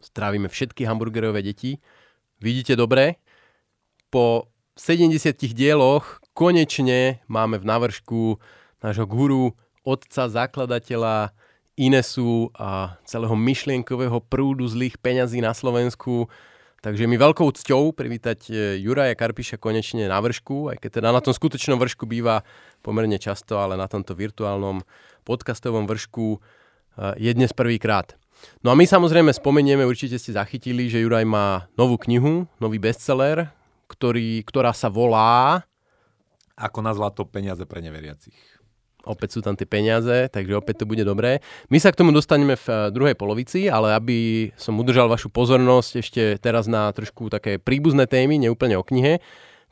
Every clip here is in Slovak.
Zdravíme všetky hamburgerové deti. Vidíte dobre? Po 70 dieloch konečne máme v návršku nášho guru, otca, zakladateľa Inesu a celého myšlienkového prúdu zlých peňazí na Slovensku. Takže mi veľkou cťou privítať e, Juraja Karpiša konečne na vršku, aj keď teda na tom skutočnom vršku býva pomerne často, ale na tomto virtuálnom podcastovom vršku e, je dnes prvýkrát. No a my samozrejme spomenieme, určite ste zachytili, že Juraj má novú knihu, nový bestseller, ktorý, ktorá sa volá... Ako na zlato peniaze pre neveriacich. Opäť sú tam tie peniaze, takže opäť to bude dobré. My sa k tomu dostaneme v eh, druhej polovici, ale aby som udržal vašu pozornosť ešte teraz na trošku také príbuzné témy, neúplne o knihe,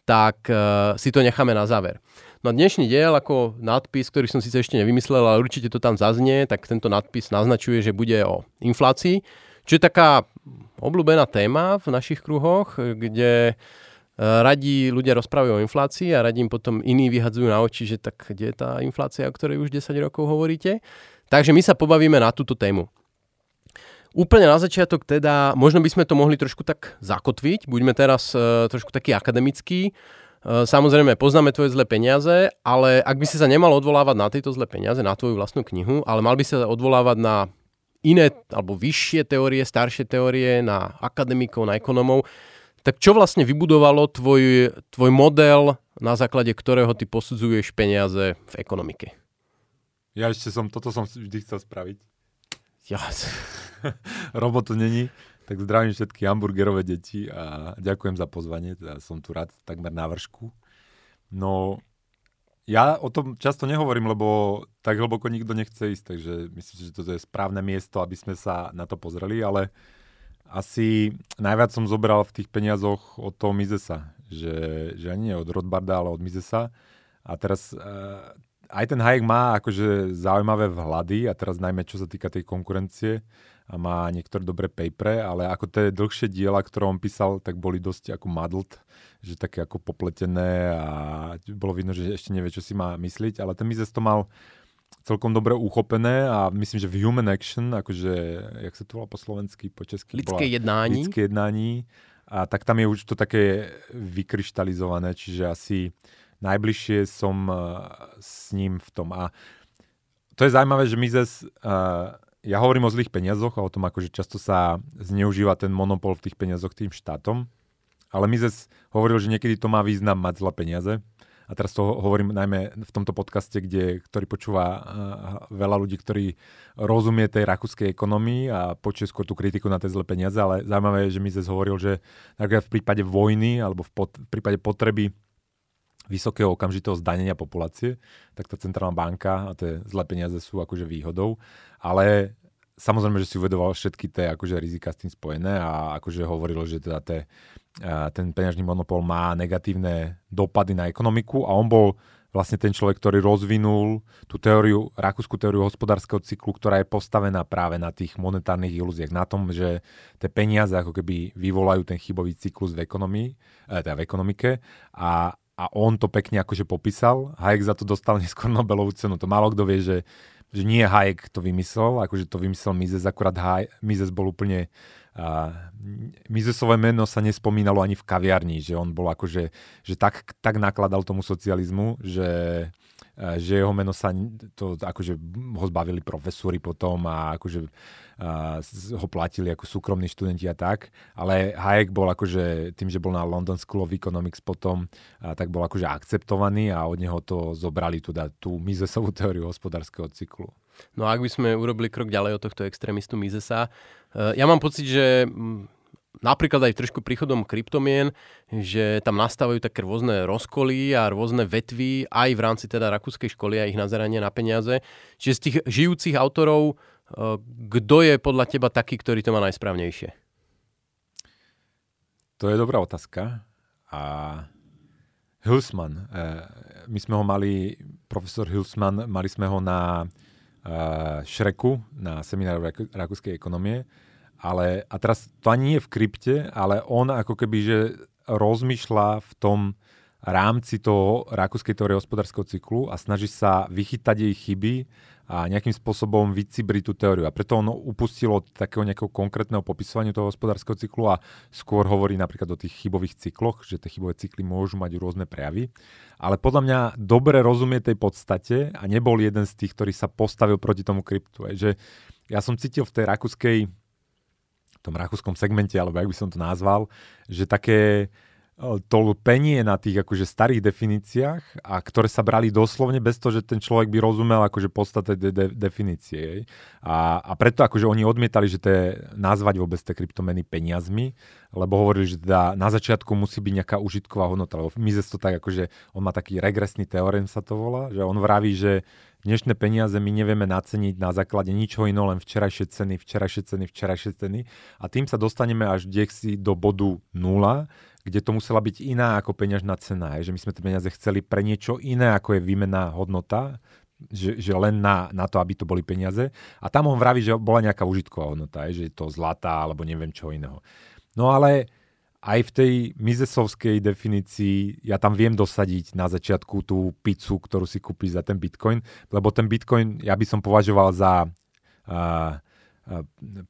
tak uh, si to necháme na záver. No a dnešný diel ako nadpis, ktorý som síce ešte nevymyslel, ale určite to tam zaznie, tak tento nadpis naznačuje, že bude o inflácii, čo je taká obľúbená téma v našich kruhoch, kde e, radí ľudia rozprávajú o inflácii a radí im potom iní vyhadzujú na oči, že tak kde je tá inflácia, o ktorej už 10 rokov hovoríte. Takže my sa pobavíme na túto tému. Úplne na začiatok teda, možno by sme to mohli trošku tak zakotviť, buďme teraz e, trošku taký akademický. Eh, samozrejme, poznáme tvoje zlé peniaze, ale ak by si sa nemal odvolávať na tieto zlé peniaze, na tvoju vlastnú knihu, ale mal by sa odvolávať na iné alebo vyššie teórie, staršie teórie, na akademikov, na ekonomov, tak čo vlastne vybudovalo tvoj, tvoj model, na základe ktorého ty posudzuješ peniaze v ekonomike? Ja ešte som, toto som vždy chcel spraviť. Ja. Robotu není. Tak zdravím všetky hamburgerové deti a ďakujem za pozvanie, teda som tu rád takmer na vršku. No, ja o tom často nehovorím, lebo tak hlboko nikto nechce ísť, takže myslím, že toto je správne miesto, aby sme sa na to pozreli, ale asi najviac som zobral v tých peniazoch od toho Mizesa, že, že ani nie od Rothbarda, ale od Mizesa. A teraz uh, aj ten Hayek má akože zaujímavé vhľady a teraz najmä čo sa týka tej konkurencie, a má niektoré dobré papere, ale ako tie dlhšie diela, ktoré on písal, tak boli dosť ako muddled, že také ako popletené a bolo vidno, že ešte nevie, čo si má mysliť, ale ten Mises to mal celkom dobre uchopené a myslím, že v Human Action, akože, jak sa to volá po slovensky, po česky? Lidské jednání. Lidské jednání. A tak tam je už to také vykryštalizované, čiže asi najbližšie som uh, s ním v tom. A to je zaujímavé, že Mises uh, ja hovorím o zlých peniazoch a o tom, akože často sa zneužíva ten monopol v tých peniazoch tým štátom. Ale Mises hovoril, že niekedy to má význam mať zlé peniaze. A teraz to hovorím najmä v tomto podcaste, kde, ktorý počúva veľa ľudí, ktorí rozumie tej rakúskej ekonomii a počuje skôr tú kritiku na tie zlé peniaze, ale zaujímavé je, že Mises hovoril, že v prípade vojny alebo v, pot, v prípade potreby vysokého okamžitého zdanenia populácie, tak tá centrálna banka a tie zlé peniaze sú akože výhodou. Ale samozrejme, že si uvedoval všetky tie akože rizika s tým spojené a akože hovoril, že teda te, ten peňažný monopol má negatívne dopady na ekonomiku a on bol vlastne ten človek, ktorý rozvinul tú teóriu, rakúsku teóriu hospodárskeho cyklu, ktorá je postavená práve na tých monetárnych ilúziách, na tom, že tie peniaze ako keby vyvolajú ten chybový cyklus v, ekonomii, eh, teda v ekonomike a, a on to pekne akože popísal. Hayek za to dostal neskôr Nobelovú cenu. To málo kto vie, že že nie Hayek to vymyslel, akože to vymyslel Mises, akurát Hayek, Mises bol úplne uh, Misesové meno sa nespomínalo ani v kaviarni, že on bol akože, že tak, tak nakladal tomu socializmu, že že jeho meno sa to, akože ho zbavili profesori potom a akože a ho platili ako súkromní študenti a tak, ale Hayek bol akože tým, že bol na London School of Economics potom, a tak bol akože akceptovaný a od neho to zobrali teda tú Misesovú teóriu hospodárskeho cyklu. No a ak by sme urobili krok ďalej od tohto extrémistu Misesa, e, ja mám pocit, že napríklad aj trošku príchodom kryptomien, že tam nastávajú také rôzne rozkoly a rôzne vetvy aj v rámci teda rakúskej školy a ich nazeranie na peniaze. Čiže z tých žijúcich autorov, eh, kto je podľa teba taký, ktorý to má najsprávnejšie? To je dobrá otázka. A Hilsman, eh, my sme ho mali, profesor Hilsman, mali sme ho na eh, Šreku, na semináru rakúskej ekonomie ale a teraz to ani nie je v krypte, ale on ako keby, že rozmýšľa v tom rámci toho rakúskej teórie hospodárskeho cyklu a snaží sa vychytať jej chyby a nejakým spôsobom vycibriť tú teóriu. A preto ono upustilo od takého nejakého konkrétneho popisovania toho hospodárskeho cyklu a skôr hovorí napríklad o tých chybových cykloch, že tie chybové cykly môžu mať rôzne prejavy. Ale podľa mňa dobre rozumie tej podstate a nebol jeden z tých, ktorý sa postavil proti tomu kryptu. Že ja som cítil v tej rakúskej v tom rakúskom segmente, alebo jak by som to nazval, že také to penie na tých akože starých definíciách a ktoré sa brali doslovne bez toho, že ten človek by rozumel akože podstate de- de- definície. A, a preto akože oni odmietali, že to je nazvať vôbec tie kryptomeny peniazmi, lebo hovorili, že teda na začiatku musí byť nejaká užitková hodnota. Lebo Mises to tak akože, on má taký regresný teorem sa to volá, že on vraví, že dnešné peniaze my nevieme naceniť na základe ničoho iného, len včerajšie ceny, včerajšie ceny, včerajšie ceny. A tým sa dostaneme až si do bodu nula, kde to musela byť iná ako peňažná cena. Je, že my sme tie peniaze chceli pre niečo iné, ako je výmenná hodnota, že, že len na, na to, aby to boli peniaze. A tam on vraví, že bola nejaká užitková hodnota, je, že je to zlatá alebo neviem čo iného. No ale aj v tej mizesovskej definícii ja tam viem dosadiť na začiatku tú pizzu, ktorú si kúpiš za ten bitcoin, lebo ten bitcoin ja by som považoval za uh,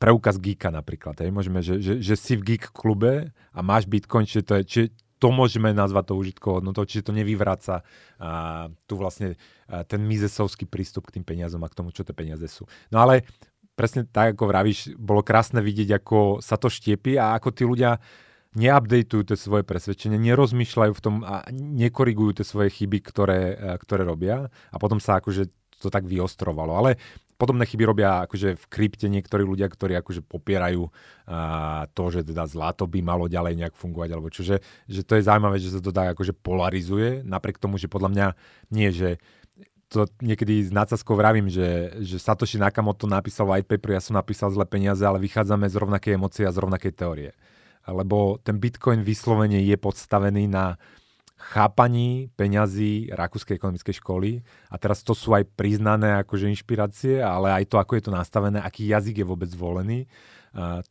preukaz geeka napríklad. Hej. Môžeme, že, že, že si v geek klube a máš Bitcoin, čiže to, je, či to môžeme nazvať to užitkovou hodnotou, čiže to nevyvráca a, tu vlastne a, ten mizesovský prístup k tým peniazom a k tomu, čo tie peniaze sú. No ale presne tak, ako vravíš, bolo krásne vidieť, ako sa to štiepi a ako tí ľudia neupdateujú tie svoje presvedčenie, nerozmýšľajú v tom a nekorigujú tie svoje chyby, ktoré, ktoré robia a potom sa akože to tak vyostrovalo. Ale podobné chyby robia akože v krypte niektorí ľudia, ktorí akože popierajú a, to, že teda zlato by malo ďalej nejak fungovať, alebo čo, že, to je zaujímavé, že sa to tak akože polarizuje, napriek tomu, že podľa mňa nie, že to niekedy s nadsazkou vravím, že, že Satoshi Nakamoto napísal white paper, ja som napísal zle peniaze, ale vychádzame z rovnakej emócie a z rovnakej teórie. Lebo ten Bitcoin vyslovene je podstavený na chápaní peňazí Rakúskej ekonomickej školy. A teraz to sú aj priznané akože inšpirácie, ale aj to, ako je to nastavené, aký jazyk je vôbec zvolený.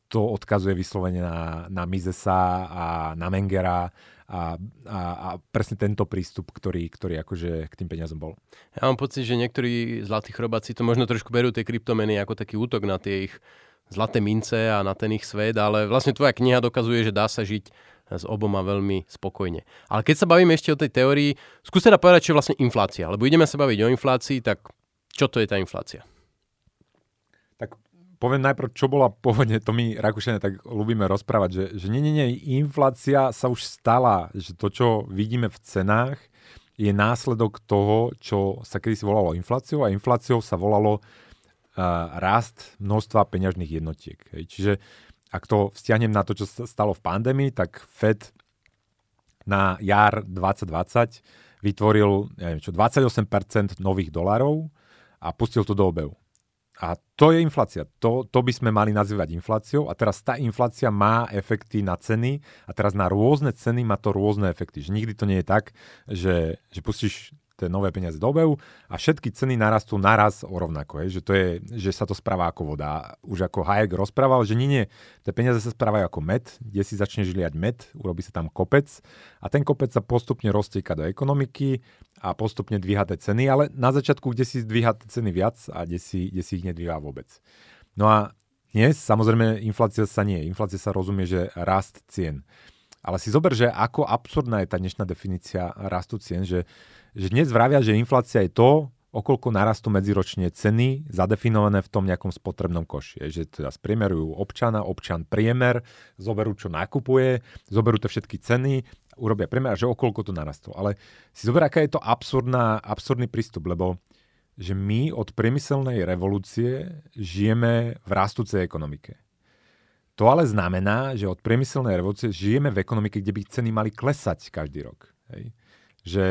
To odkazuje vyslovene na, na Misesa a na Mengera a, a, a presne tento prístup, ktorý, ktorý akože k tým peniazom bol. Ja mám pocit, že niektorí zlatí chrobáci to možno trošku berú tie kryptomeny ako taký útok na tie ich zlaté mince a na ten ich svet, ale vlastne tvoja kniha dokazuje, že dá sa žiť s oboma veľmi spokojne. Ale keď sa bavíme ešte o tej teórii, skúste teda povedať, čo je vlastne inflácia. Lebo ideme sa baviť o inflácii, tak čo to je tá inflácia? Tak poviem najprv, čo bola pôvodne, to my Rakúšania tak ľubíme rozprávať, že, že nie, nie, nie, inflácia sa už stala, že to, čo vidíme v cenách, je následok toho, čo sa kedysi volalo infláciou a infláciou sa volalo uh, rast množstva peňažných jednotiek. Hej. Čiže ak to vzťahnem na to, čo sa stalo v pandémii, tak Fed na jar 2020 vytvoril neviem čo, 28% nových dolárov a pustil to do obehu. A to je inflácia. To, to by sme mali nazývať infláciou. A teraz tá inflácia má efekty na ceny a teraz na rôzne ceny má to rôzne efekty. Že nikdy to nie je tak, že, že pustíš tie nové peniaze do obehu a všetky ceny narastú naraz o rovnako. Je, že, to je, že sa to správa ako voda. Už ako Hayek rozprával, že nie, nie, tie peniaze sa správajú ako med, kde si začne žiliať med, urobí sa tam kopec a ten kopec sa postupne roztieka do ekonomiky a postupne dvíha tie ceny, ale na začiatku, kde si dvíha tie ceny viac a kde si, kde si ich nedvíha vôbec. No a dnes, samozrejme, inflácia sa nie. Inflácia sa rozumie, že rast cien. Ale si zober, že ako absurdná je tá dnešná definícia rastu cien, že že dnes vravia, že inflácia je to, okolko narastú medziročne ceny zadefinované v tom nejakom spotrebnom koši. Že teda spriemerujú občana, občan priemer, zoberú, čo nakupuje, zoberú to všetky ceny, urobia priemer a že okolko to narastlo. Ale si zober, aká je to absurdná, absurdný prístup, lebo že my od priemyselnej revolúcie žijeme v rastúcej ekonomike. To ale znamená, že od priemyselnej revolúcie žijeme v ekonomike, kde by ceny mali klesať každý rok. Hej. Že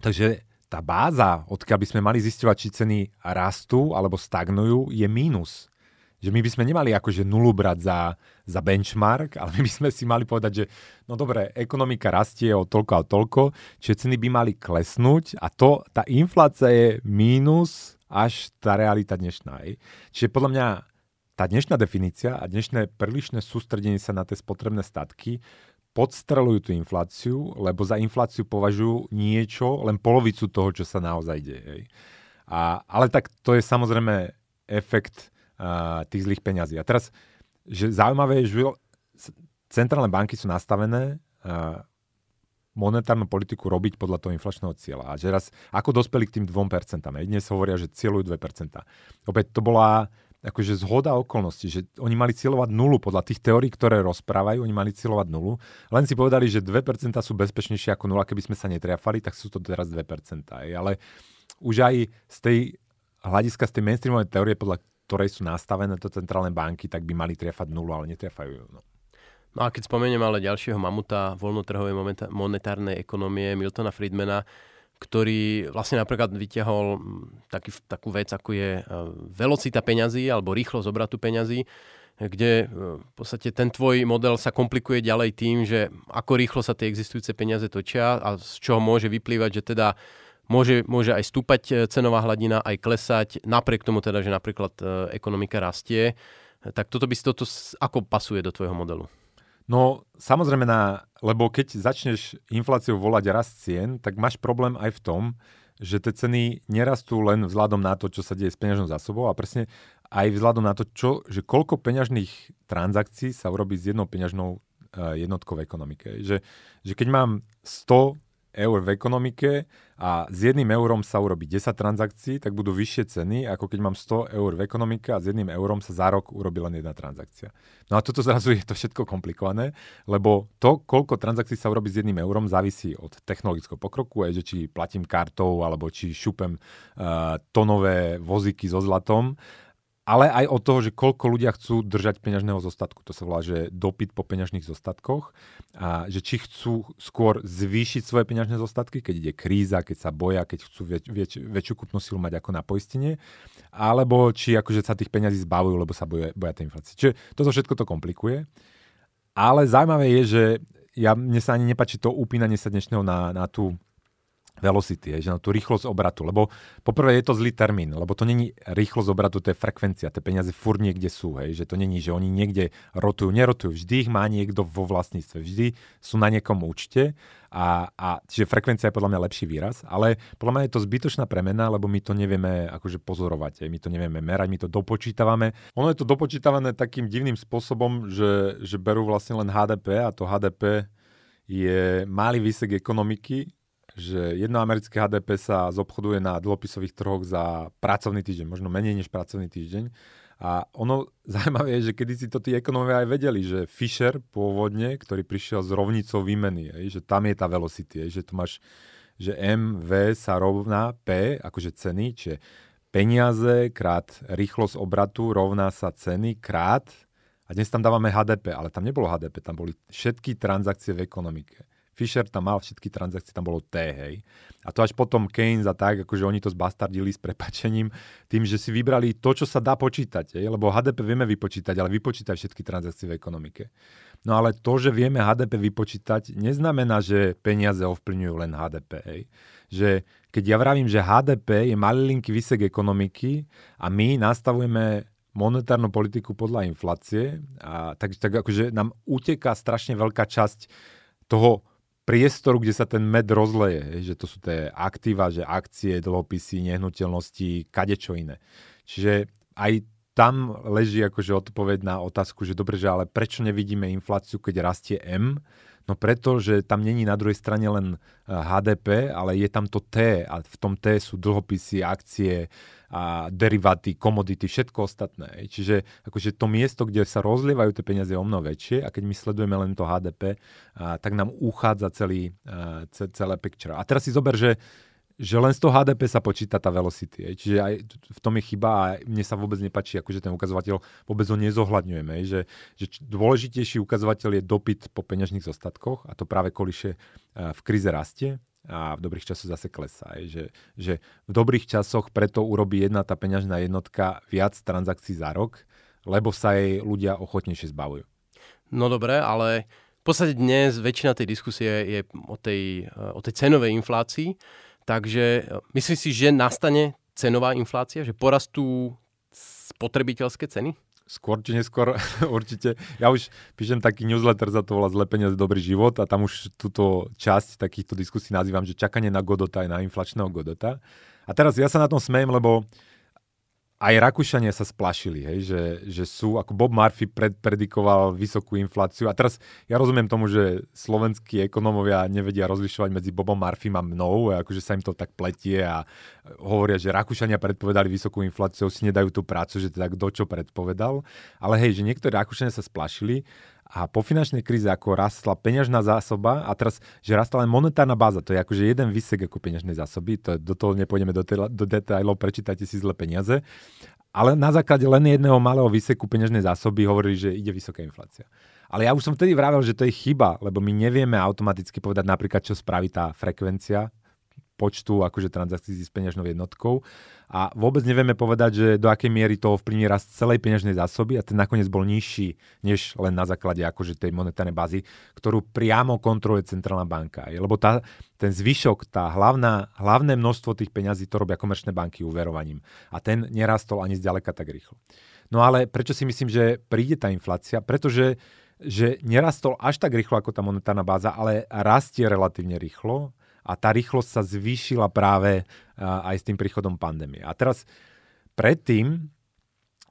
Takže tá báza, odkiaľ by sme mali zisťovať, či ceny rastú alebo stagnujú, je mínus. Že my by sme nemali akože nulu brať za, za benchmark, ale my by sme si mali povedať, že no dobre, ekonomika rastie o toľko a toľko, čiže ceny by mali klesnúť a to, tá inflácia je mínus až tá realita dnešná. Je. Čiže podľa mňa tá dnešná definícia a dnešné prílišné sústredenie sa na tie spotrebné statky podstrelujú tú infláciu, lebo za infláciu považujú niečo, len polovicu toho, čo sa naozaj deje. Hej. A, ale tak to je samozrejme efekt uh, tých zlých peňazí. A teraz, že zaujímavé je, že centrálne banky sú nastavené uh, monetárnu politiku robiť podľa toho inflačného cieľa. A že raz, ako dospeli k tým 2%, dnes hovoria, že cieľujú 2%. Opäť to bola akože zhoda okolností, že oni mali cieľovať nulu podľa tých teórií, ktoré rozprávajú, oni mali cieľovať nulu, len si povedali, že 2% sú bezpečnejšie ako nula, keby sme sa netriafali, tak sú to teraz 2%. Ale už aj z tej hľadiska, z tej mainstreamovej teórie, podľa ktorej sú nastavené to centrálne banky, tak by mali triafať nulu, ale netriafajú. No. No a keď spomeniem ale ďalšieho mamuta voľnotrhovej monetárnej ekonomie Miltona Friedmana, ktorý vlastne napríklad vyťahol taký, takú vec, ako je e, velocita peňazí alebo rýchlosť obratu peňazí, kde e, v podstate ten tvoj model sa komplikuje ďalej tým, že ako rýchlo sa tie existujúce peniaze točia a z čoho môže vyplývať, že teda môže, môže aj stúpať e, cenová hladina, aj klesať, napriek tomu teda, že napríklad ekonomika rastie. Tak toto by si toto ako pasuje do tvojho modelu? No samozrejme, na, lebo keď začneš infláciou volať rast cien, tak máš problém aj v tom, že tie ceny nerastú len vzhľadom na to, čo sa deje s peňažnou zásobou a presne aj vzhľadom na to, čo, že koľko peňažných transakcií sa urobí s jednou peňažnou uh, jednotkou v ekonomike. Že, že keď mám 100 eur v ekonomike a s jedným eurom sa urobí 10 transakcií, tak budú vyššie ceny, ako keď mám 100 eur v ekonomike a s jedným eurom sa za rok urobí len jedna transakcia. No a toto zrazu je to všetko komplikované, lebo to, koľko transakcií sa urobí s jedným eurom, závisí od technologického pokroku, aj že či platím kartou, alebo či šupem uh, tonové vozíky so zlatom ale aj od toho, že koľko ľudia chcú držať peňažného zostatku. To sa volá, že dopyt po peňažných zostatkoch. A že či chcú skôr zvýšiť svoje peňažné zostatky, keď ide kríza, keď sa boja, keď chcú väč, väč, väčšiu kúpnu silu mať ako na poistenie, alebo či akože sa tých peňazí zbavujú, lebo sa boja, boja tej inflácie. Čiže toto všetko to komplikuje. Ale zaujímavé je, že ja, mne sa ani nepačí to upínanie sa dnešného na, na tú velocity, že na tú rýchlosť obratu. Lebo poprvé je to zlý termín, lebo to není rýchlosť obratu, to je frekvencia, tie peniaze fur niekde sú, hej, že to není, že oni niekde rotujú, nerotujú, vždy ich má niekto vo vlastníctve, vždy sú na niekom účte a, a čiže frekvencia je podľa mňa lepší výraz, ale podľa mňa je to zbytočná premena, lebo my to nevieme akože pozorovať, hej, my to nevieme merať, my to dopočítavame. Ono je to dopočítavané takým divným spôsobom, že, že berú vlastne len HDP a to HDP je malý výsek ekonomiky že jedno americké HDP sa zobchoduje na dlhopisových trhoch za pracovný týždeň, možno menej než pracovný týždeň. A ono zaujímavé je, že kedy si to tí ekonómovia aj vedeli, že Fisher pôvodne, ktorý prišiel s rovnicou výmeny, že tam je tá velocity, že tu máš, že MV sa rovná P, akože ceny, čiže peniaze krát rýchlosť obratu rovná sa ceny krát, a dnes tam dávame HDP, ale tam nebolo HDP, tam boli všetky transakcie v ekonomike. Fisher tam mal všetky transakcie, tam bolo T, hej. A to až potom Keynes a tak, akože oni to zbastardili s prepačením, tým, že si vybrali to, čo sa dá počítať, hej, lebo HDP vieme vypočítať, ale vypočítať všetky transakcie v ekonomike. No ale to, že vieme HDP vypočítať, neznamená, že peniaze ovplyvňujú len HDP, hej. Že keď ja vravím, že HDP je malilinký výsek ekonomiky a my nastavujeme monetárnu politiku podľa inflácie, a tak, tak akože nám uteká strašne veľká časť toho priestoru, kde sa ten med rozleje, že to sú tie aktíva, že akcie, dlhopisy, nehnuteľnosti, kadečo iné. Čiže aj tam leží akože odpoveď na otázku, že dobre, že ale prečo nevidíme infláciu, keď rastie M? No preto, že tam není na druhej strane len HDP, eh, ale je tam to T a v tom T sú dlhopisy, akcie, a deriváty, komodity, všetko ostatné. Čiže akože to miesto, kde sa rozlievajú tie peniaze je o mnoho väčšie a keď my sledujeme len to HDP, a, tak nám uchádza celý, a, celé picture. A teraz si zober, že že len z toho HDP sa počíta tá velocity. Je. Čiže aj v tom je chyba a mne sa vôbec nepačí, akože ten ukazovateľ vôbec ho nezohľadňujeme. Že, že dôležitejší ukazovateľ je dopyt po peňažných zostatkoch a to práve koliše v kríze rastie a v dobrých časoch zase klesá. Že, že v dobrých časoch preto urobí jedna tá peňažná jednotka viac transakcií za rok, lebo sa jej ľudia ochotnejšie zbavujú. No dobre, ale v podstate dnes väčšina tej diskusie je o tej, o tej cenovej inflácii, takže myslím si, že nastane cenová inflácia, že porastú spotrebiteľské ceny? skôr či neskôr určite. Ja už píšem taký newsletter za to volá Zle peniaze, dobrý život a tam už túto časť takýchto diskusí nazývam, že čakanie na Godota aj na inflačného Godota. A teraz ja sa na tom smejem, lebo aj Rakúšania sa splašili, hej, že, že sú, ako Bob Murphy pred, predikoval vysokú infláciu. A teraz ja rozumiem tomu, že slovenskí ekonómovia nevedia rozlišovať medzi Bobom Murphym a mnou, akože sa im to tak pletie a hovoria, že Rakúšania predpovedali vysokú infláciu, si nedajú tú prácu, že teda kto čo predpovedal. Ale hej, že niektorí Rakúšania sa splašili a po finančnej kríze ako rastla peňažná zásoba a teraz, že rastla len monetárna báza, to je akože jeden výsek ako peňažnej zásoby, to do toho nepôjdeme do, te, do detailov, prečítajte si zle peniaze, ale na základe len jedného malého výseku peňažnej zásoby hovorili, že ide vysoká inflácia. Ale ja už som vtedy vravel, že to je chyba, lebo my nevieme automaticky povedať napríklad, čo spraví tá frekvencia počtu akože transakcií s peňažnou jednotkou a vôbec nevieme povedať, že do akej miery to ovplyvní rast celej peňažnej zásoby a ten nakoniec bol nižší, než len na základe akože tej monetárnej bázy, ktorú priamo kontroluje centrálna banka. Lebo tá, ten zvyšok, tá hlavná, hlavné množstvo tých peňazí to robia komerčné banky úverovaním a ten nerastol ani zďaleka tak rýchlo. No ale prečo si myslím, že príde tá inflácia? Pretože že nerastol až tak rýchlo ako tá monetárna báza, ale rastie relatívne rýchlo a tá rýchlosť sa zvýšila práve aj s tým príchodom pandémie. A teraz predtým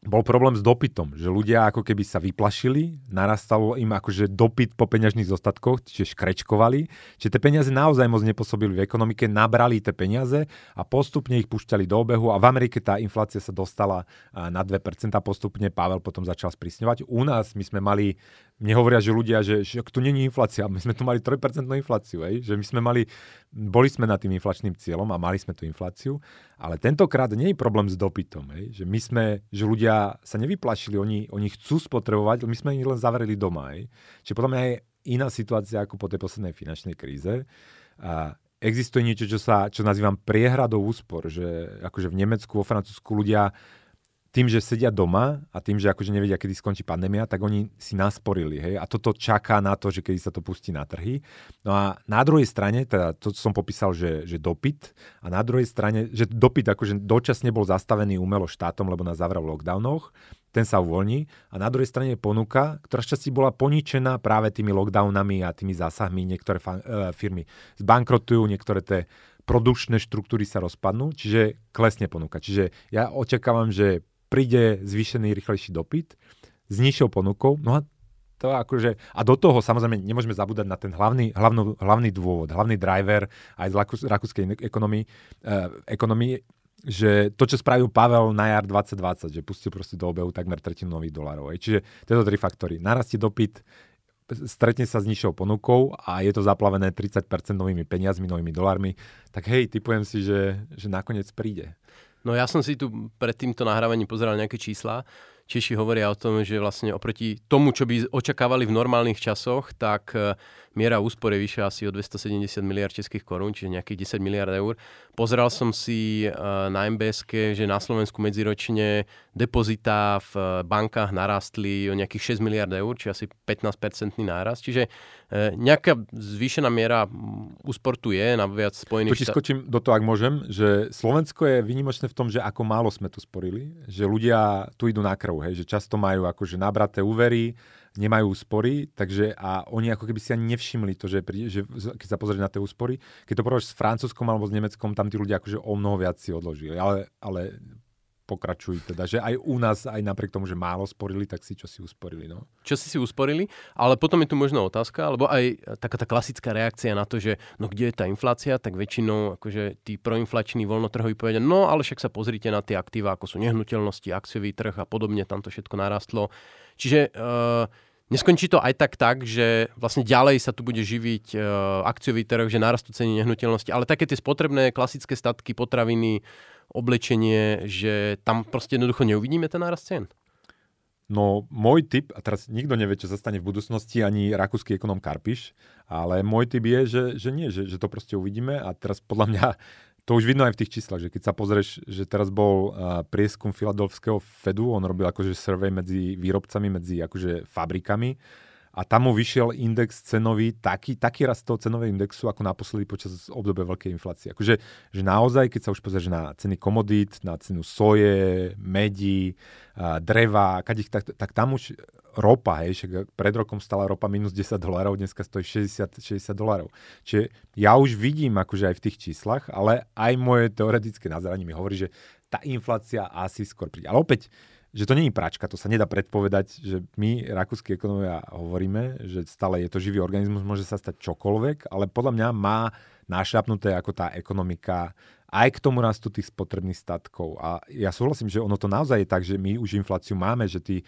bol problém s dopytom, že ľudia ako keby sa vyplašili, narastalo im akože dopyt po peňažných zostatkoch, čiže škrečkovali, čiže tie peniaze naozaj moc nepôsobili v ekonomike, nabrali tie peniaze a postupne ich púšťali do obehu a v Amerike tá inflácia sa dostala na 2% postupne, Pavel potom začal sprísňovať. U nás my sme mali mne hovoria, že ľudia, že, že tu není inflácia, my sme tu mali 3% infláciu, hej? že my sme mali, boli sme nad tým inflačným cieľom a mali sme tú infláciu, ale tentokrát nie je problém s dopytom, hej? že my sme, že ľudia sa nevyplašili, oni, oni chcú spotrebovať, my sme ich len zavreli doma. Hej? Čiže podľa mňa je iná situácia ako po tej poslednej finančnej kríze. A existuje niečo, čo, sa, čo nazývam priehradou úspor, že akože v Nemecku, vo Francúzsku ľudia tým, že sedia doma a tým, že akože nevedia, kedy skončí pandémia, tak oni si nasporili. Hej? A toto čaká na to, že kedy sa to pustí na trhy. No a na druhej strane, teda to som popísal, že, že dopyt, a na druhej strane, že dopyt akože dočasne bol zastavený umelo štátom, lebo nás zavral v lockdownoch, ten sa uvoľní. A na druhej strane je ponuka, ktorá šťastí bola poničená práve tými lockdownami a tými zásahmi. Niektoré fa- e, firmy zbankrotujú, niektoré tie produkčné štruktúry sa rozpadnú, čiže klesne ponuka. Čiže ja očakávam, že príde zvýšený rýchlejší dopyt s nižšou ponukou, no a to akože, a do toho samozrejme nemôžeme zabúdať na ten hlavný, hlavnú, hlavný dôvod, hlavný driver aj z rakúskej ekonomii, eh, ekonomii, že to, čo spravil Pavel na jar 2020, že pustil proste do obehu takmer tretinu nových dolarov. Čiže tieto tri faktory. Narastie dopyt, stretne sa s nižšou ponukou a je to zaplavené 30% novými peniazmi, novými dolármi, tak hej, typujem si, že, že nakoniec príde. No ja som si tu pred týmto nahrávaním pozeral nejaké čísla. Češi hovoria o tom, že vlastne oproti tomu, čo by očakávali v normálnych časoch, tak e, miera úspor je vyššia asi o 270 miliard českých korún, čiže nejakých 10 miliard eur. Pozeral som si e, na MBS, že na Slovensku medziročne depozitá v e, bankách narastli o nejakých 6 miliard eur, čiže asi 15-percentný nárast. Čiže nejaká zvýšená miera úspor tu je na viac spojených štátov. skočím do toho, ak môžem, že Slovensko je výnimočné v tom, že ako málo sme tu sporili, že ľudia tu idú na krv hej, že často majú akože nabraté úvery, nemajú úspory, takže a oni ako keby si ani nevšimli to, že, že keď sa pozrieš na tie úspory, keď to porovnáš s Francúzskom alebo s Nemeckom, tam tí ľudia akože o mnoho viac si odložili. Ale, ale pokračujú teda, že aj u nás, aj napriek tomu, že málo sporili, tak si čo si usporili. No. Čo si si usporili, ale potom je tu možno otázka, alebo aj taká tá klasická reakcia na to, že no kde je tá inflácia, tak väčšinou akože tí proinflační voľnotrhoví povedia, no ale však sa pozrite na tie aktíva, ako sú nehnuteľnosti, akciový trh a podobne, tam to všetko narastlo. Čiže uh, Neskončí to aj tak tak, že vlastne ďalej sa tu bude živiť uh, akciový trh, že narastú ceny nehnuteľnosti, ale také tie spotrebné klasické statky, potraviny, oblečenie, že tam proste jednoducho neuvidíme ten nárast cien? No môj typ, a teraz nikto nevie, čo sa stane v budúcnosti, ani rakúsky ekonom Karpiš, ale môj typ je, že, že nie, že, že to proste uvidíme a teraz podľa mňa to už vidno aj v tých číslach, že keď sa pozrieš, že teraz bol prieskum filadelfského Fedu, on robil akože survey medzi výrobcami, medzi akože fabrikami a tam mu vyšiel index cenový, taký, taký rast toho cenového indexu, ako naposledy počas obdobia veľkej inflácie. Akože že naozaj, keď sa už pozrieš na ceny komodít, na cenu soje, medí, dreva, kadich, tak, tak tam už ropa, hej, však pred rokom stala ropa minus 10 dolárov, dneska stojí 60, 60 dolárov. Čiže ja už vidím akože aj v tých číslach, ale aj moje teoretické nazeranie mi hovorí, že tá inflácia asi skôr príde. Ale opäť, že to není práčka, to sa nedá predpovedať, že my, rakúsky ekonomovia, hovoríme, že stále je to živý organizmus, môže sa stať čokoľvek, ale podľa mňa má našľapnuté ako tá ekonomika aj k tomu rastu tých spotrebných statkov. A ja súhlasím, že ono to naozaj je tak, že my už infláciu máme, že tí,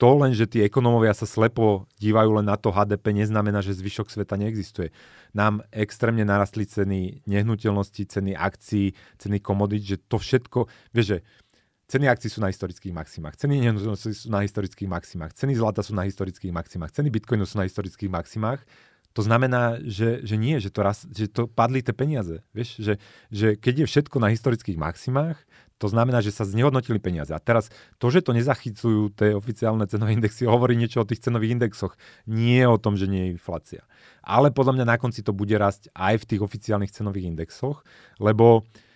to len, že tí ekonomovia sa slepo dívajú len na to HDP, neznamená, že zvyšok sveta neexistuje. Nám extrémne narastli ceny nehnuteľnosti, ceny akcií, ceny komodít, že to všetko, vieš, že Ceny akcií sú na historických maximách, ceny nehnuteľnosti sú na historických maximách, ceny zlata sú na historických maximách, ceny bitcoinu sú na historických maximách. To znamená, že, že nie, že to, raz, že to padli tie peniaze. Vieš, že, že keď je všetko na historických maximách, to znamená, že sa znehodnotili peniaze. A teraz to, že to nezachycujú tie oficiálne cenové indexy, hovorí niečo o tých cenových indexoch. Nie o tom, že nie je inflácia. Ale podľa mňa na konci to bude rásť aj v tých oficiálnych cenových indexoch, lebo uh,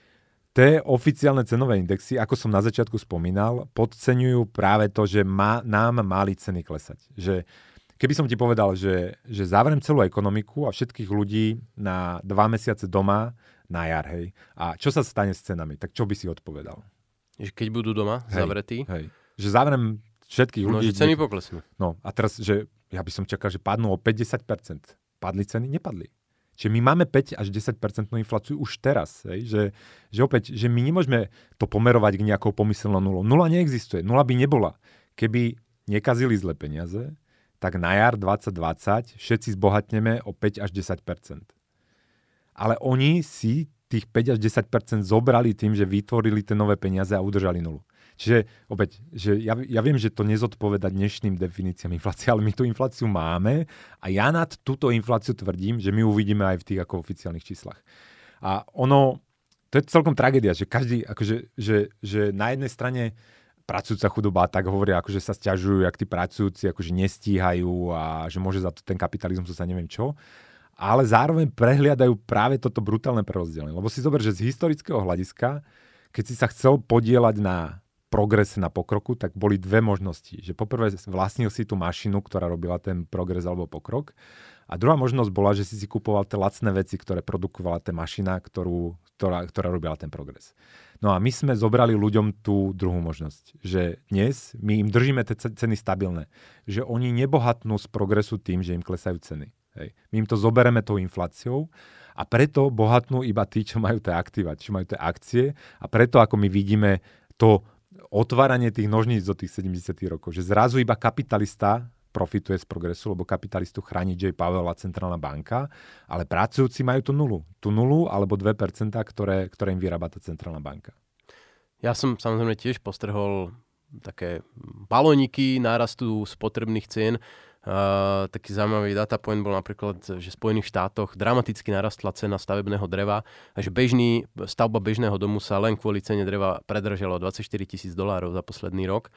Tie oficiálne cenové indexy, ako som na začiatku spomínal, podceňujú práve to, že má, nám mali ceny klesať. Že keby som ti povedal, že, že zavriem celú ekonomiku a všetkých ľudí na dva mesiace doma na jar, hej, a čo sa stane s cenami, tak čo by si odpovedal? Keď budú doma hej, zavretí? Hej. Že zavriem všetkých no, ľudí. No, že ceny poklesnú. No a teraz, že ja by som čakal, že padnú o 50%. Padli ceny? Nepadli. Čiže my máme 5 až 10% infláciu už teraz. Hej? Že, že opäť, že my nemôžeme to pomerovať k nejakou pomyselnou nulou. Nula neexistuje. Nula by nebola. Keby nekazili zle peniaze, tak na jar 2020 všetci zbohatneme o 5 až 10%. Ale oni si tých 5 až 10% zobrali tým, že vytvorili tie nové peniaze a udržali nulu. Čiže opäť, že ja, ja viem, že to nezodpoveda dnešným definíciám inflácie, ale my tú infláciu máme a ja nad túto infláciu tvrdím, že my uvidíme aj v tých ako oficiálnych číslach. A ono, to je celkom tragédia, že každý, akože, že, že na jednej strane pracujúca chudoba, tak hovoria, akože sa stiažujú, jak tí pracujúci akože nestíhajú a že môže za to ten kapitalizmus sa neviem čo. Ale zároveň prehliadajú práve toto brutálne prerozdelenie. Lebo si zober, že z historického hľadiska, keď si sa chcel podielať na progrese na pokroku, tak boli dve možnosti. Že poprvé vlastnil si tú mašinu, ktorá robila ten progres alebo pokrok. A druhá možnosť bola, že si si kupoval tie lacné veci, ktoré produkovala tá mašina, ktorú, ktorá, ktorá robila ten progres. No a my sme zobrali ľuďom tú druhú možnosť. Že dnes my im držíme tie ceny stabilné. Že oni nebohatnú z progresu tým, že im klesajú ceny. Hej. My im to zobereme tou infláciou a preto bohatnú iba tí, čo majú tie aktíva, čo majú tie akcie a preto, ako my vidíme to otváranie tých nožníc do tých 70. rokov. Že zrazu iba kapitalista profituje z progresu, lebo kapitalistu chráni J. Powell a centrálna banka, ale pracujúci majú tú nulu. Tú nulu alebo 2%, ktoré, ktoré im vyrába tá centrálna banka. Ja som samozrejme tiež postrhol také balóniky nárastu spotrebných cien. Uh, taký zaujímavý data point bol napríklad, že v Spojených štátoch dramaticky narastla cena stavebného dreva a že bežný, stavba bežného domu sa len kvôli cene dreva predržala o 24 tisíc dolárov za posledný rok,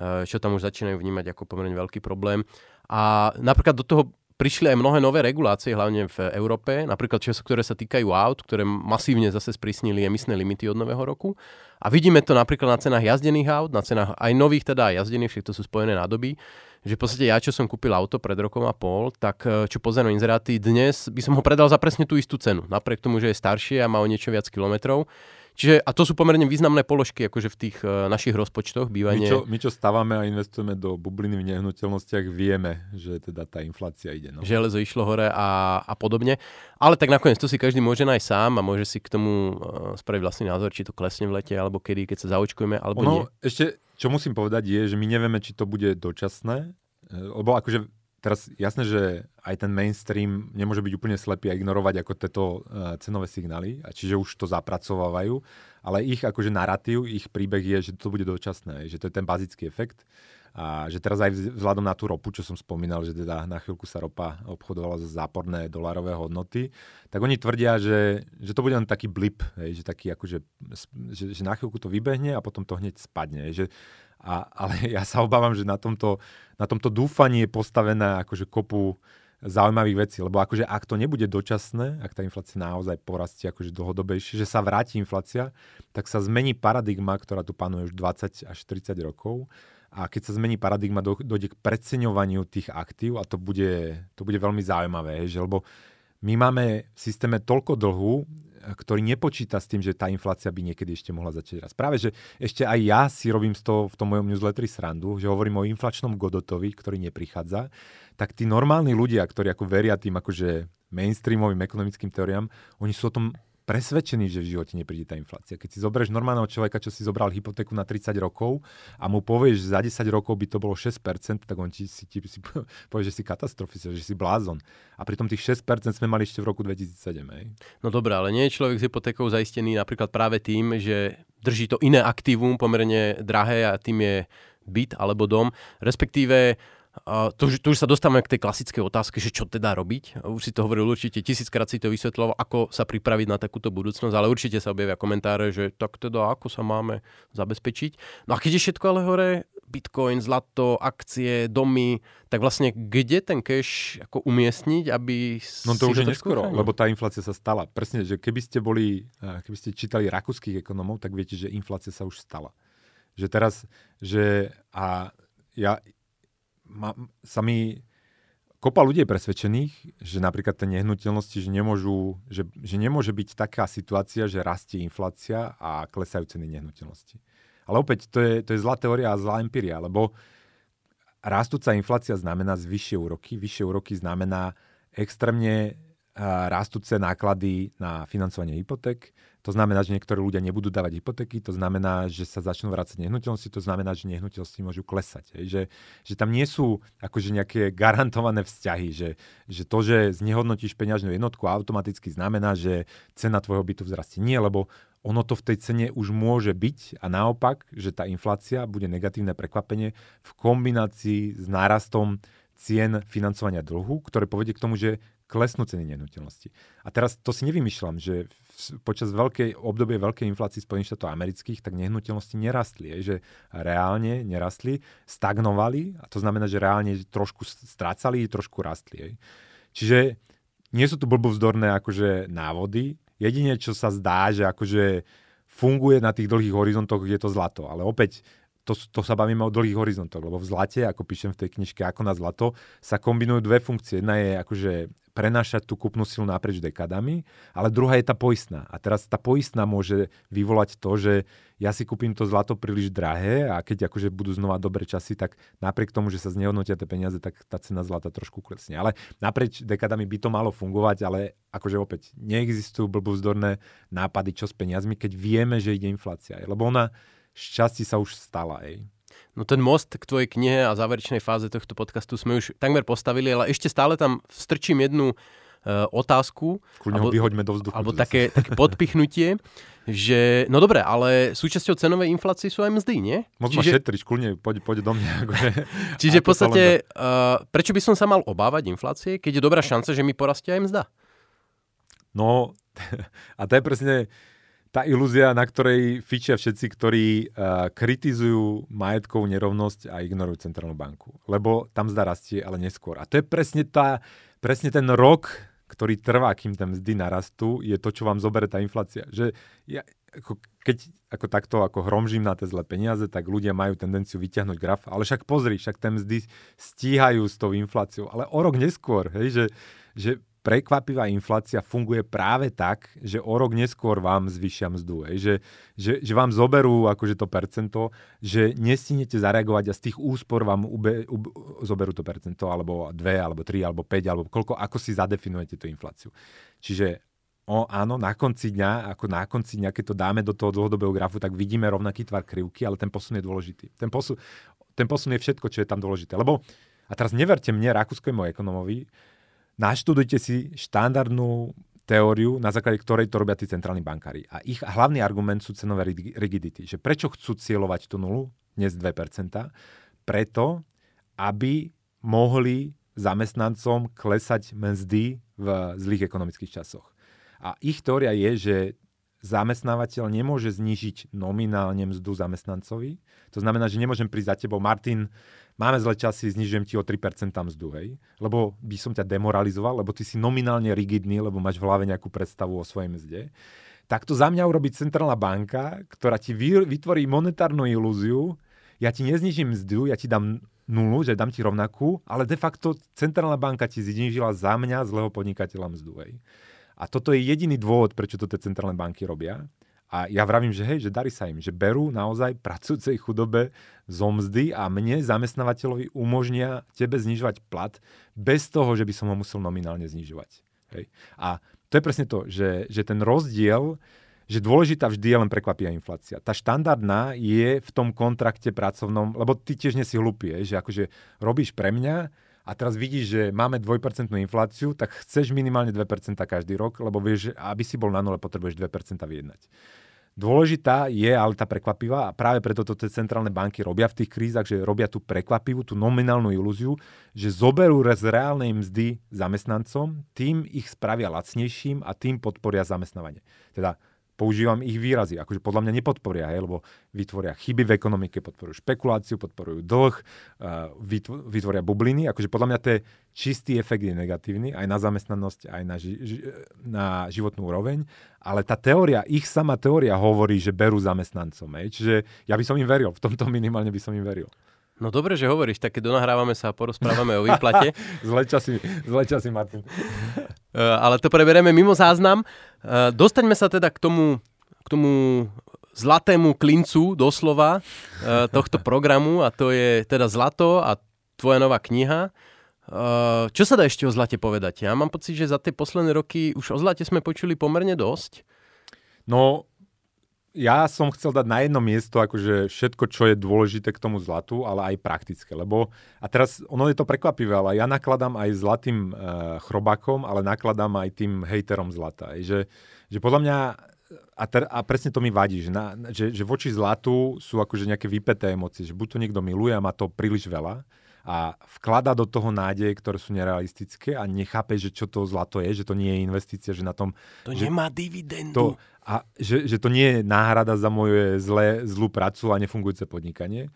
uh, čo tam už začínajú vnímať ako pomerne veľký problém. A napríklad do toho prišli aj mnohé nové regulácie, hlavne v Európe, napríklad čo, ktoré sa týkajú aut, ktoré masívne zase sprísnili emisné limity od nového roku. A vidíme to napríklad na cenách jazdených aut, na cenách aj nových teda aj jazdených, všetko sú spojené nádoby, že v podstate ja, čo som kúpil auto pred rokom a pol, tak e, čo pozerám inzeráty, dnes by som ho predal za presne tú istú cenu, napriek tomu, že je staršie a má o niečo viac kilometrov. Čiže, a to sú pomerne významné položky akože v tých uh, našich rozpočtoch bývanie. My čo, my, čo stávame a investujeme do bubliny v nehnuteľnostiach, vieme, že teda tá inflácia ide. No. Železo išlo hore a, a podobne. Ale tak nakoniec to si každý môže nájsť sám a môže si k tomu uh, spraviť vlastný názor, či to klesne v lete, alebo kedy, keď sa zaočkujeme, alebo ono, nie. Ešte, čo musím povedať, je, že my nevieme, či to bude dočasné, e, lebo akože teraz jasné, že aj ten mainstream nemôže byť úplne slepý a ignorovať ako tieto uh, cenové signály, a čiže už to zapracovávajú, ale ich akože narratív, ich príbeh je, že to bude dočasné, že to je ten bazický efekt. A že teraz aj vzhľadom na tú ropu, čo som spomínal, že teda na chvíľku sa ropa obchodovala za záporné dolárové hodnoty, tak oni tvrdia, že, že to bude len taký blip, hej, že, taký akože, že, že na chvíľku to vybehne a potom to hneď spadne. Hej, že, a, ale ja sa obávam, že na tomto, na tomto dúfaní je postavená akože kopu zaujímavých vecí, lebo akože ak to nebude dočasné, ak tá inflácia naozaj porastie akože dlhodobejšie, že sa vráti inflácia, tak sa zmení paradigma, ktorá tu panuje už 20 až 30 rokov. A keď sa zmení paradigma, dojde k preceňovaniu tých aktív a to bude, to bude veľmi zaujímavé, že lebo my máme v systéme toľko dlhu, ktorý nepočíta s tým, že tá inflácia by niekedy ešte mohla začať raz. Práve, že ešte aj ja si robím z toho v tom mojom newsletteri srandu, že hovorím o inflačnom Godotovi, ktorý neprichádza, tak tí normálni ľudia, ktorí ako veria tým akože mainstreamovým ekonomickým teóriám, oni sú o tom presvedčený, že v živote nepríde tá inflácia. Keď si zoberieš normálneho človeka, čo si zobral hypotéku na 30 rokov a mu povieš, že za 10 rokov by to bolo 6%, tak on ti si, ti, si povie, že si katastrofista, že si blázon. A pritom tých 6% sme mali ešte v roku 2007. Hej. No dobré, ale nie je človek s hypotékou zaistený napríklad práve tým, že drží to iné aktívum pomerne drahé a tým je byt alebo dom, respektíve to, to už sa dostávame k tej klasickej otázke, že čo teda robiť. Už si to hovoril určite, tisíckrát si to vysvetloval, ako sa pripraviť na takúto budúcnosť, ale určite sa objavia komentáre, že tak teda ako sa máme zabezpečiť. No a keď je všetko ale hore, bitcoin, zlato, akcie, domy, tak vlastne kde ten cash ako umiestniť, aby No to už je neskoro, chránil? lebo tá inflácia sa stala. Presne, že keby ste boli, keby ste čítali rakúskych ekonomov, tak viete, že inflácia sa už stala. Že teraz, že a ja, ma, sa mi kopa ľudí je presvedčených, že napríklad tie nehnuteľnosti, že, nemôžu, že, že nemôže byť taká situácia, že rastie inflácia a klesajú ceny nehnuteľnosti. Ale opäť, to je, to je zlá teória a zlá empiria, lebo rastúca inflácia znamená vyššie úroky. Vyššie úroky znamená extrémne rastúce náklady na financovanie hypoték. To znamená, že niektorí ľudia nebudú dávať hypotéky, to znamená, že sa začnú vrácať nehnuteľnosti, to znamená, že nehnuteľnosti môžu klesať. Že, že tam nie sú akože nejaké garantované vzťahy, že, že to, že znehodnotíš peňažnú jednotku automaticky znamená, že cena tvojho bytu vzrastie. Nie, lebo ono to v tej cene už môže byť a naopak, že tá inflácia bude negatívne prekvapenie v kombinácii s nárastom cien financovania dlhu, ktoré povedie k tomu, že klesnú ceny nehnuteľnosti. A teraz to si nevymýšľam, že počas veľkej obdobie veľkej inflácie Spojených štátov amerických, tak nehnuteľnosti nerastli, je, že reálne nerastli, stagnovali a to znamená, že reálne trošku strácali, trošku rastli. Je. Čiže nie sú tu blbovzdorné akože návody. Jedine, čo sa zdá, že akože funguje na tých dlhých horizontoch, je to zlato. Ale opäť to, to sa bavíme o dlhých horizontoch, lebo v zlate, ako píšem v tej knižke Ako na zlato, sa kombinujú dve funkcie. Jedna je akože prenášať tú kúpnu silu naprieč dekadami, ale druhá je tá poistná. A teraz tá poistná môže vyvolať to, že ja si kúpim to zlato príliš drahé a keď akože budú znova dobré časy, tak napriek tomu, že sa znehodnotia tie peniaze, tak tá cena zlata trošku klesne. Ale naprieč dekadami by to malo fungovať, ale akože opäť neexistujú blbúzdorné nápady, čo s peniazmi, keď vieme, že ide inflácia. Lebo ona šťastí sa už stala. Ej. No ten most k tvojej knihe a záverečnej fáze tohto podcastu sme už takmer postavili, ale ešte stále tam strčím jednu uh, otázku. Kľudne alebo, vyhoďme do vzduchu. Alebo také, také podpichnutie, že no dobre, ale súčasťou cenovej inflácie sú aj mzdy, nie? Možno Čiže... šetriť, kľudne poď, poď do mňa. Akože, Čiže v podstate, uh, prečo by som sa mal obávať inflácie, keď je dobrá šanca, že mi porastie aj mzda? No, a to je presne tá ilúzia, na ktorej fičia všetci, ktorí uh, kritizujú majetkovú nerovnosť a ignorujú centrálnu banku. Lebo tam zda rastie, ale neskôr. A to je presne, tá, presne ten rok, ktorý trvá, kým tam mzdy narastú, je to, čo vám zoberie tá inflácia. Že ja, ako, keď ako takto ako hromžím na tie zlé peniaze, tak ľudia majú tendenciu vyťahnuť graf. Ale však pozri, však tie mzdy stíhajú s tou infláciou. Ale o rok neskôr, hej, že, že prekvapivá inflácia funguje práve tak, že o rok neskôr vám zvyšia mzdu. Že, že, že vám zoberú akože to percento, že nestinete zareagovať a z tých úspor vám ube, ube, zoberú to percento, alebo 2, alebo 3, alebo 5, alebo koľko, ako si zadefinujete tú infláciu. Čiže o, áno, na konci dňa, ako na konci dňa, keď to dáme do toho dlhodobého grafu, tak vidíme rovnaký tvar krivky, ale ten posun je dôležitý. Ten posun, ten posun je všetko, čo je tam dôležité. Lebo, a teraz neverte mne, rakúskému ekonomovi, naštudujte si štandardnú teóriu, na základe ktorej to robia tí centrálni bankári. A ich hlavný argument sú cenové rigidity. Že prečo chcú cieľovať tú nulu, dnes 2%, preto, aby mohli zamestnancom klesať mzdy v zlých ekonomických časoch. A ich teória je, že zamestnávateľ nemôže znižiť nominálne mzdu zamestnancovi. To znamená, že nemôžem prísť za tebou, Martin, máme zle časy, znižujem ti o 3% mzdu, hej? Lebo by som ťa demoralizoval, lebo ty si nominálne rigidný, lebo máš v hlave nejakú predstavu o svojej mzde. Tak to za mňa urobí centrálna banka, ktorá ti vytvorí monetárnu ilúziu, ja ti neznižím mzdu, ja ti dám nulu, že dám ti rovnakú, ale de facto centrálna banka ti znižila za mňa zlého podnikateľa mzdu. Hej. A toto je jediný dôvod, prečo to tie centrálne banky robia. A ja vravím, že hej, že darí sa im, že berú naozaj pracujúcej chudobe zo mzdy a mne, zamestnávateľovi, umožnia tebe znižovať plat bez toho, že by som ho musel nominálne znižovať. Hej. A to je presne to, že, že ten rozdiel, že dôležitá vždy je len prekvapivá inflácia. Tá štandardná je v tom kontrakte pracovnom, lebo ty tiež nie si hlupý, že akože robíš pre mňa, a teraz vidíš, že máme 2% infláciu, tak chceš minimálne 2% každý rok, lebo vieš, aby si bol na nule, potrebuješ 2% vyjednať. Dôležitá je ale tá prekvapivá a práve preto to tie centrálne banky robia v tých krízach, že robia tú prekvapivú, tú nominálnu ilúziu, že zoberú z reálnej mzdy zamestnancom, tým ich spravia lacnejším a tým podporia zamestnávanie. Teda používam ich výrazy. Akože podľa mňa nepodporia, hej, lebo vytvoria chyby v ekonomike, podporujú špekuláciu, podporujú dlh, vytvoria bubliny. Akože podľa mňa je čistý efekt je negatívny aj na zamestnanosť, aj na, ži- na životnú úroveň. Ale tá teória, ich sama teória hovorí, že berú zamestnancom. Hej. Čiže ja by som im veril. V tomto minimálne by som im veril. No dobre, že hovoríš, tak keď donahrávame sa a porozprávame o výplate. zle časy, zle časy, Martin. Eh, ale to preberieme mimo záznam. Eh, dostaňme sa teda k tomu, k tomu zlatému klincu doslova eh, tohto programu a to je teda Zlato a tvoja nová kniha. Čo sa dá ešte o zlate povedať? Ja mám pocit, že za tie posledné roky už o zlate sme počuli pomerne dosť. No, ja som chcel dať na jedno miesto akože všetko, čo je dôležité k tomu zlatu, ale aj praktické, lebo a teraz ono je to prekvapivé, ale ja nakladám aj zlatým e, chrobákom, ale nakladám aj tým hejterom zlata. Že, že podľa mňa a, ter, a presne to mi vadí, že, na, že, že voči zlatu sú akože nejaké vypeté emócie, že buď to niekto miluje a má to príliš veľa, a vklada do toho nádeje, ktoré sú nerealistické a nechápe, že čo to zlato je, že to nie je investícia, že na tom... To že nemá dividendu. To, a že, že to nie je náhrada za moje zlé, zlú prácu a nefungujúce podnikanie.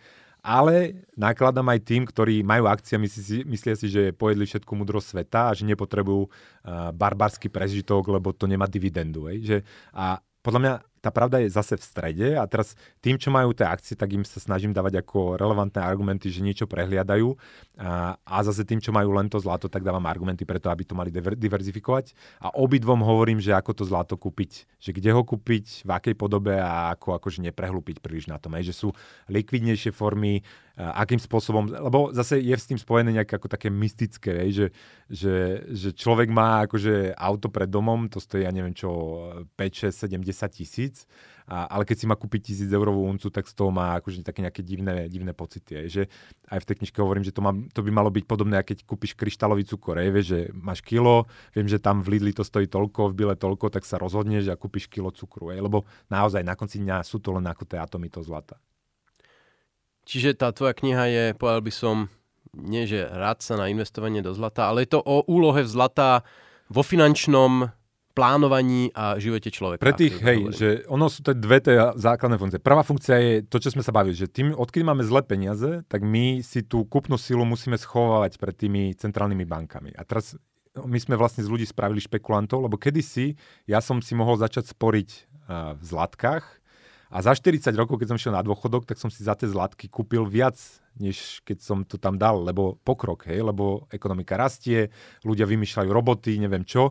Ale nakladám aj tým, ktorí majú akcie myslí, myslia si, že pojedli všetku múdrosť sveta a že nepotrebujú uh, barbarský prežitok, lebo to nemá dividendu. Hej? Že, a podľa mňa tá pravda je zase v strede a teraz tým, čo majú tie akcie, tak im sa snažím dávať ako relevantné argumenty, že niečo prehliadajú. A, a zase tým, čo majú len to zlato, tak dávam argumenty preto, aby to mali diver, diverzifikovať. A obidvom hovorím, že ako to zlato kúpiť, že kde ho kúpiť, v akej podobe a ako akože neprehlúpiť príliš na tom, aj, že sú likvidnejšie formy, akým spôsobom, lebo zase je s tým spojené nejaké ako také mystické, že, že, že človek má akože auto pred domom, to stojí, ja neviem čo, 5, 6, 70 tisíc, a, ale keď si má kúpiť tisíc eurovú uncu, tak z toho má akože také nejaké divné, divné pocity. Aj, že aj v tej knižke hovorím, že to, má, to by malo byť podobné, keď kúpiš kryštálový cukor. Aj, vieš, že máš kilo, viem, že tam v Lidli to stojí toľko, v Bile toľko, tak sa rozhodneš a kúpiš kilo cukru. Aj, lebo naozaj na konci dňa sú to len ako tie atomy to zlata. Čiže tá tvoja kniha je, povedal by som, nie že rád sa na investovanie do zlata, ale je to o úlohe zlata vo finančnom plánovaní a živote človeka. Pre tých, hej, hovorí. že ono sú to dve tie základné funkcie. Prvá funkcia je to, čo sme sa bavili, že tým, odkedy máme zlé peniaze, tak my si tú kúpnu silu musíme schovávať pred tými centrálnymi bankami. A teraz my sme vlastne z ľudí spravili špekulantov, lebo kedysi ja som si mohol začať sporiť uh, v zlatkách, a za 40 rokov, keď som šiel na dôchodok, tak som si za tie zlatky kúpil viac, než keď som to tam dal, lebo pokrok, hej, lebo ekonomika rastie, ľudia vymýšľajú roboty, neviem čo.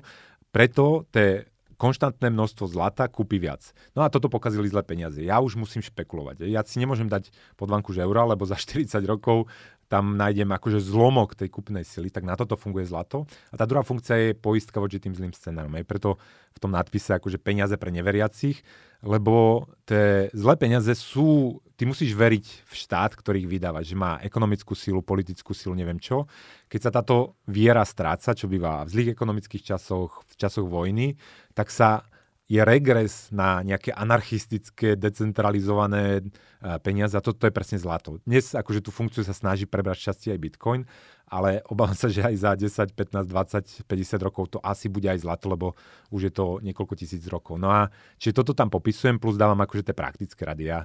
Preto tie konštantné množstvo zlata kúpi viac. No a toto pokazili zlé peniaze. Ja už musím špekulovať. Ja si nemôžem dať pod banku eura, lebo za 40 rokov tam nájdem akože zlomok tej kúpnej sily, tak na toto funguje zlato. A tá druhá funkcia je poistka voči tým zlým scenárom. Aj preto v tom nadpise akože peniaze pre neveriacich, lebo tie zlé peniaze sú, ty musíš veriť v štát, ktorý ich vydáva, že má ekonomickú silu, politickú silu, neviem čo. Keď sa táto viera stráca, čo býva v zlých ekonomických časoch, v časoch vojny, tak sa je regres na nejaké anarchistické, decentralizované e, peniaze a toto je presne zlato. Dnes akože tú funkciu sa snaží prebrať šťastie aj Bitcoin, ale obávam sa, že aj za 10, 15, 20, 50 rokov to asi bude aj zlato, lebo už je to niekoľko tisíc rokov. No a čiže toto tam popisujem, plus dávam akože tie praktické rady. Ja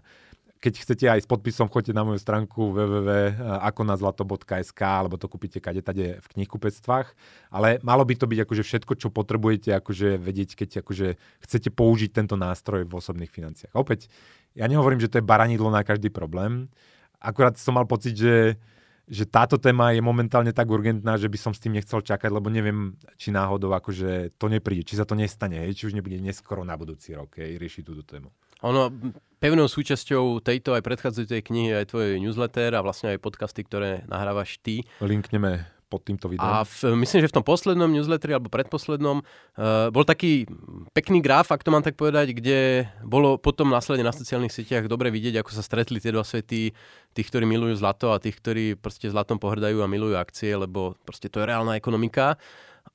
keď chcete aj s podpisom, choďte na moju stránku www.akonazlato.sk alebo to kúpite kade tade v knihkupectvách. Ale malo by to byť akože všetko, čo potrebujete akože vedieť, keď akože chcete použiť tento nástroj v osobných financiách. Opäť, ja nehovorím, že to je baranidlo na každý problém. Akurát som mal pocit, že že táto téma je momentálne tak urgentná, že by som s tým nechcel čakať, lebo neviem, či náhodou akože to nepríde, či sa to nestane, či už nebude neskoro na budúci rok hej, riešiť túto tému. Ono, pevnou súčasťou tejto aj predchádzajúcej knihy aj tvoj newsletter a vlastne aj podcasty, ktoré nahrávaš ty. Linkneme pod týmto videom. A v, myslím, že v tom poslednom newsletteri alebo predposlednom uh, bol taký pekný graf, ak to mám tak povedať, kde bolo potom následne na sociálnych sieťach dobre vidieť, ako sa stretli tie dva svety, tých, ktorí milujú zlato a tých, ktorí proste zlatom pohrdajú a milujú akcie, lebo proste to je reálna ekonomika.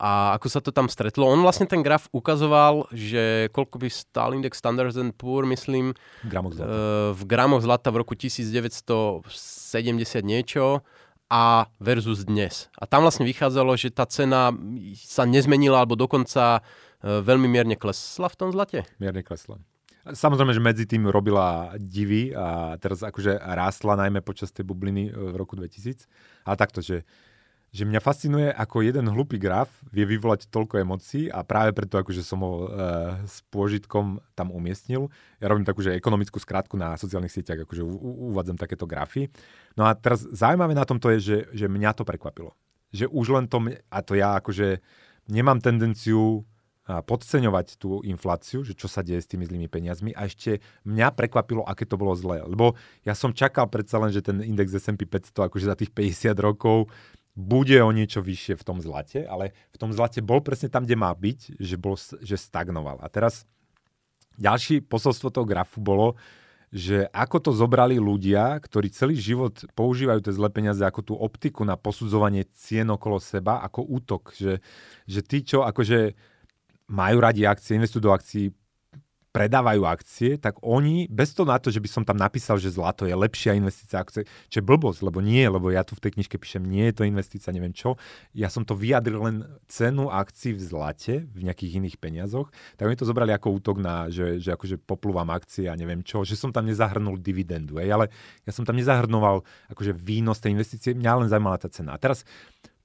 A ako sa to tam stretlo? On vlastne ten graf ukazoval, že koľko by stál index Standard Poor, myslím, gramoch zlata. Uh, v gramoch zlata v roku 1970 niečo a versus dnes. A tam vlastne vychádzalo, že tá cena sa nezmenila alebo dokonca e, veľmi mierne klesla v tom zlate? Mierne klesla. Samozrejme, že medzi tým robila divy a teraz akože rástla najmä počas tej bubliny e, v roku 2000. Ale takto, že že mňa fascinuje, ako jeden hlupý graf vie vyvolať toľko emócií a práve preto, akože som ho e, s pôžitkom tam umiestnil. Ja robím takú, že ekonomickú skrátku na sociálnych sieťach, akože u, uvádzam takéto grafy. No a teraz zaujímavé na tomto je, že, že mňa to prekvapilo. Že už len to, a to ja akože nemám tendenciu podceňovať tú infláciu, že čo sa deje s tými zlými peniazmi a ešte mňa prekvapilo, aké to bolo zlé. Lebo ja som čakal predsa len, že ten index S&P 500 akože za tých 50 rokov bude o niečo vyššie v tom zlate, ale v tom zlate bol presne tam, kde má byť, že, bol, že stagnoval. A teraz ďalší posolstvo toho grafu bolo, že ako to zobrali ľudia, ktorí celý život používajú tie zlé peniaze ako tú optiku na posudzovanie cien okolo seba, ako útok. Že, že tí, čo akože majú radi akcie, investujú do akcií, predávajú akcie, tak oni, bez toho na to, že by som tam napísal, že zlato je lepšia investícia akcie, čo je blbosť, lebo nie, lebo ja tu v tej knižke píšem, nie je to investícia, neviem čo. Ja som to vyjadril len cenu akcií v zlate, v nejakých iných peniazoch, tak oni to zobrali ako útok na, že, že akože poplúvam akcie a neviem čo, že som tam nezahrnul dividendu, ej, ale ja som tam nezahrnoval akože výnos tej investície, mňa len zaujímala tá cena. A teraz,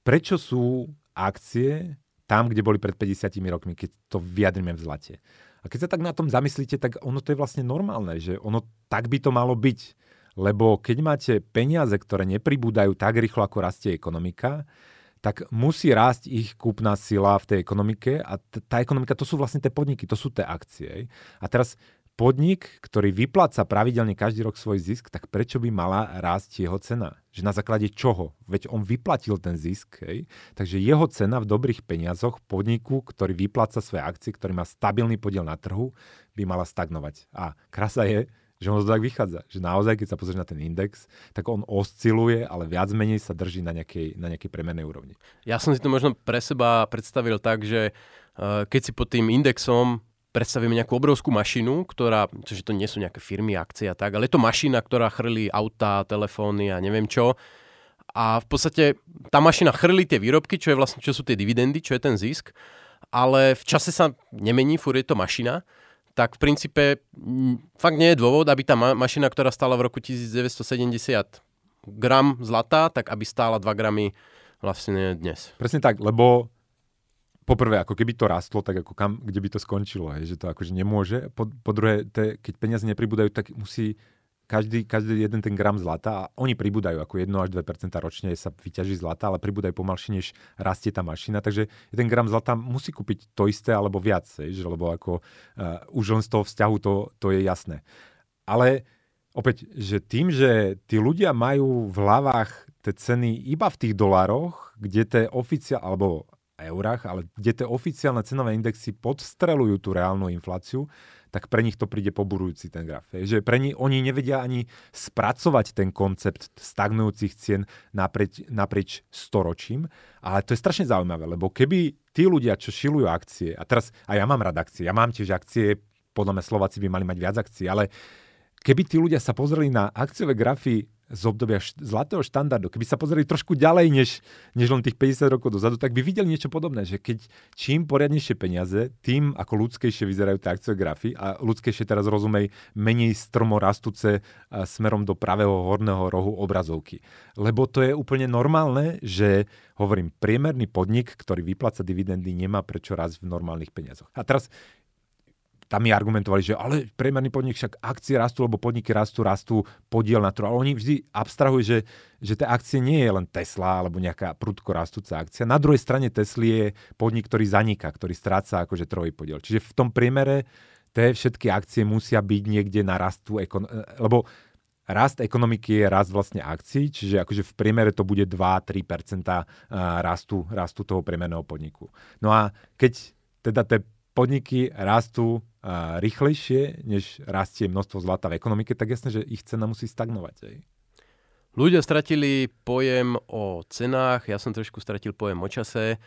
prečo sú akcie tam, kde boli pred 50 rokmi, keď to vyjadrime v zlate? A keď sa tak na tom zamyslíte, tak ono to je vlastne normálne, že ono tak by to malo byť. Lebo keď máte peniaze, ktoré nepribúdajú tak rýchlo, ako rastie ekonomika, tak musí rásť ich kúpna sila v tej ekonomike a t- tá ekonomika, to sú vlastne tie podniky, to sú tie akcie. A teraz podnik, ktorý vypláca pravidelne každý rok svoj zisk, tak prečo by mala rásť jeho cena? Že na základe čoho? Veď on vyplatil ten zisk, hej? takže jeho cena v dobrých peniazoch podniku, ktorý vypláca svoje akcie, ktorý má stabilný podiel na trhu, by mala stagnovať. A krasa je, že on to tak vychádza. Že naozaj, keď sa pozrieš na ten index, tak on osciluje, ale viac menej sa drží na nejakej, na nejakej premennej úrovni. Ja som si to možno pre seba predstavil tak, že uh, keď si pod tým indexom predstavíme nejakú obrovskú mašinu, ktorá, čiže to nie sú nejaké firmy, akcie a tak, ale je to mašina, ktorá chrlí auta, telefóny a neviem čo. A v podstate tá mašina chrlí tie výrobky, čo, je vlastne, čo sú tie dividendy, čo je ten zisk, ale v čase sa nemení, furt je to mašina, tak v princípe fakt nie je dôvod, aby tá ma- mašina, ktorá stála v roku 1970 gram zlata, tak aby stála 2 gramy vlastne dnes. Presne tak, lebo poprvé, ako keby to rastlo, tak ako kam, kde by to skončilo, hej, že to akože nemôže. Po, po druhé, te, keď peniaze nepribúdajú, tak musí každý, každý jeden ten gram zlata, a oni pribúdajú ako 1 až 2% ročne sa vyťaží zlata, ale pribúdajú pomalšie, než rastie tá mašina, takže jeden gram zlata musí kúpiť to isté alebo viac, že, lebo ako uh, už len z toho vzťahu to, to je jasné. Ale opäť, že tým, že tí ľudia majú v hlavách tie ceny iba v tých dolároch, kde tie oficiál, alebo eurách, ale kde tie oficiálne cenové indexy podstrelujú tú reálnu infláciu, tak pre nich to príde poburujúci ten graf. Že pre nich, oni nevedia ani spracovať ten koncept stagnujúcich cien naprieč, naprieč storočím, ale to je strašne zaujímavé, lebo keby tí ľudia, čo šilujú akcie, a teraz, a ja mám rád akcie, ja mám tiež akcie, podľa mňa Slováci by mali mať viac akcií, ale keby tí ľudia sa pozreli na akciové grafy z obdobia zlatého štandardu, keby sa pozreli trošku ďalej než, než len tých 50 rokov dozadu, tak by videli niečo podobné, že keď čím poriadnejšie peniaze, tým ako ľudskejšie vyzerajú tie akciové grafy a ľudskejšie teraz rozumej menej stromo rastúce smerom do pravého horného rohu obrazovky. Lebo to je úplne normálne, že hovorím, priemerný podnik, ktorý vypláca dividendy, nemá prečo raz v normálnych peniazoch. A teraz tam mi argumentovali, že ale priemerný podnik však akcie rastú, lebo podniky rastú, rastú podiel na to. Ale oni vždy abstrahujú, že, že tie akcie nie je len Tesla alebo nejaká prudko rastúca akcia. Na druhej strane Tesly je podnik, ktorý zaniká, ktorý stráca akože trojý podiel. Čiže v tom priemere tie všetky akcie musia byť niekde na rastu, ekon- lebo rast ekonomiky je rast vlastne akcií, čiže akože v priemere to bude 2-3% rastu, rastu toho priemerného podniku. No a keď teda tie podniky rastú rýchlejšie, než rastie množstvo zlata v ekonomike, tak jasné, že ich cena musí stagnovať. Aj. Ľudia stratili pojem o cenách, ja som trošku stratil pojem o čase.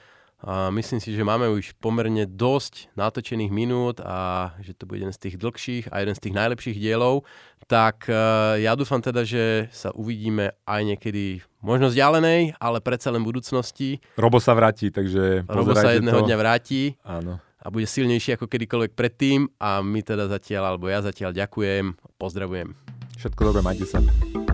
A myslím si, že máme už pomerne dosť natočených minút a že to bude jeden z tých dlhších a jeden z tých najlepších dielov. Tak uh, ja dúfam teda, že sa uvidíme aj niekedy možno vzdialenej, ale predsa len budúcnosti. Robo sa vráti, takže Robo sa jedného to. dňa vráti. Áno a bude silnejší ako kedykoľvek predtým a my teda zatiaľ, alebo ja zatiaľ ďakujem, pozdravujem. Všetko dobré, majte sa.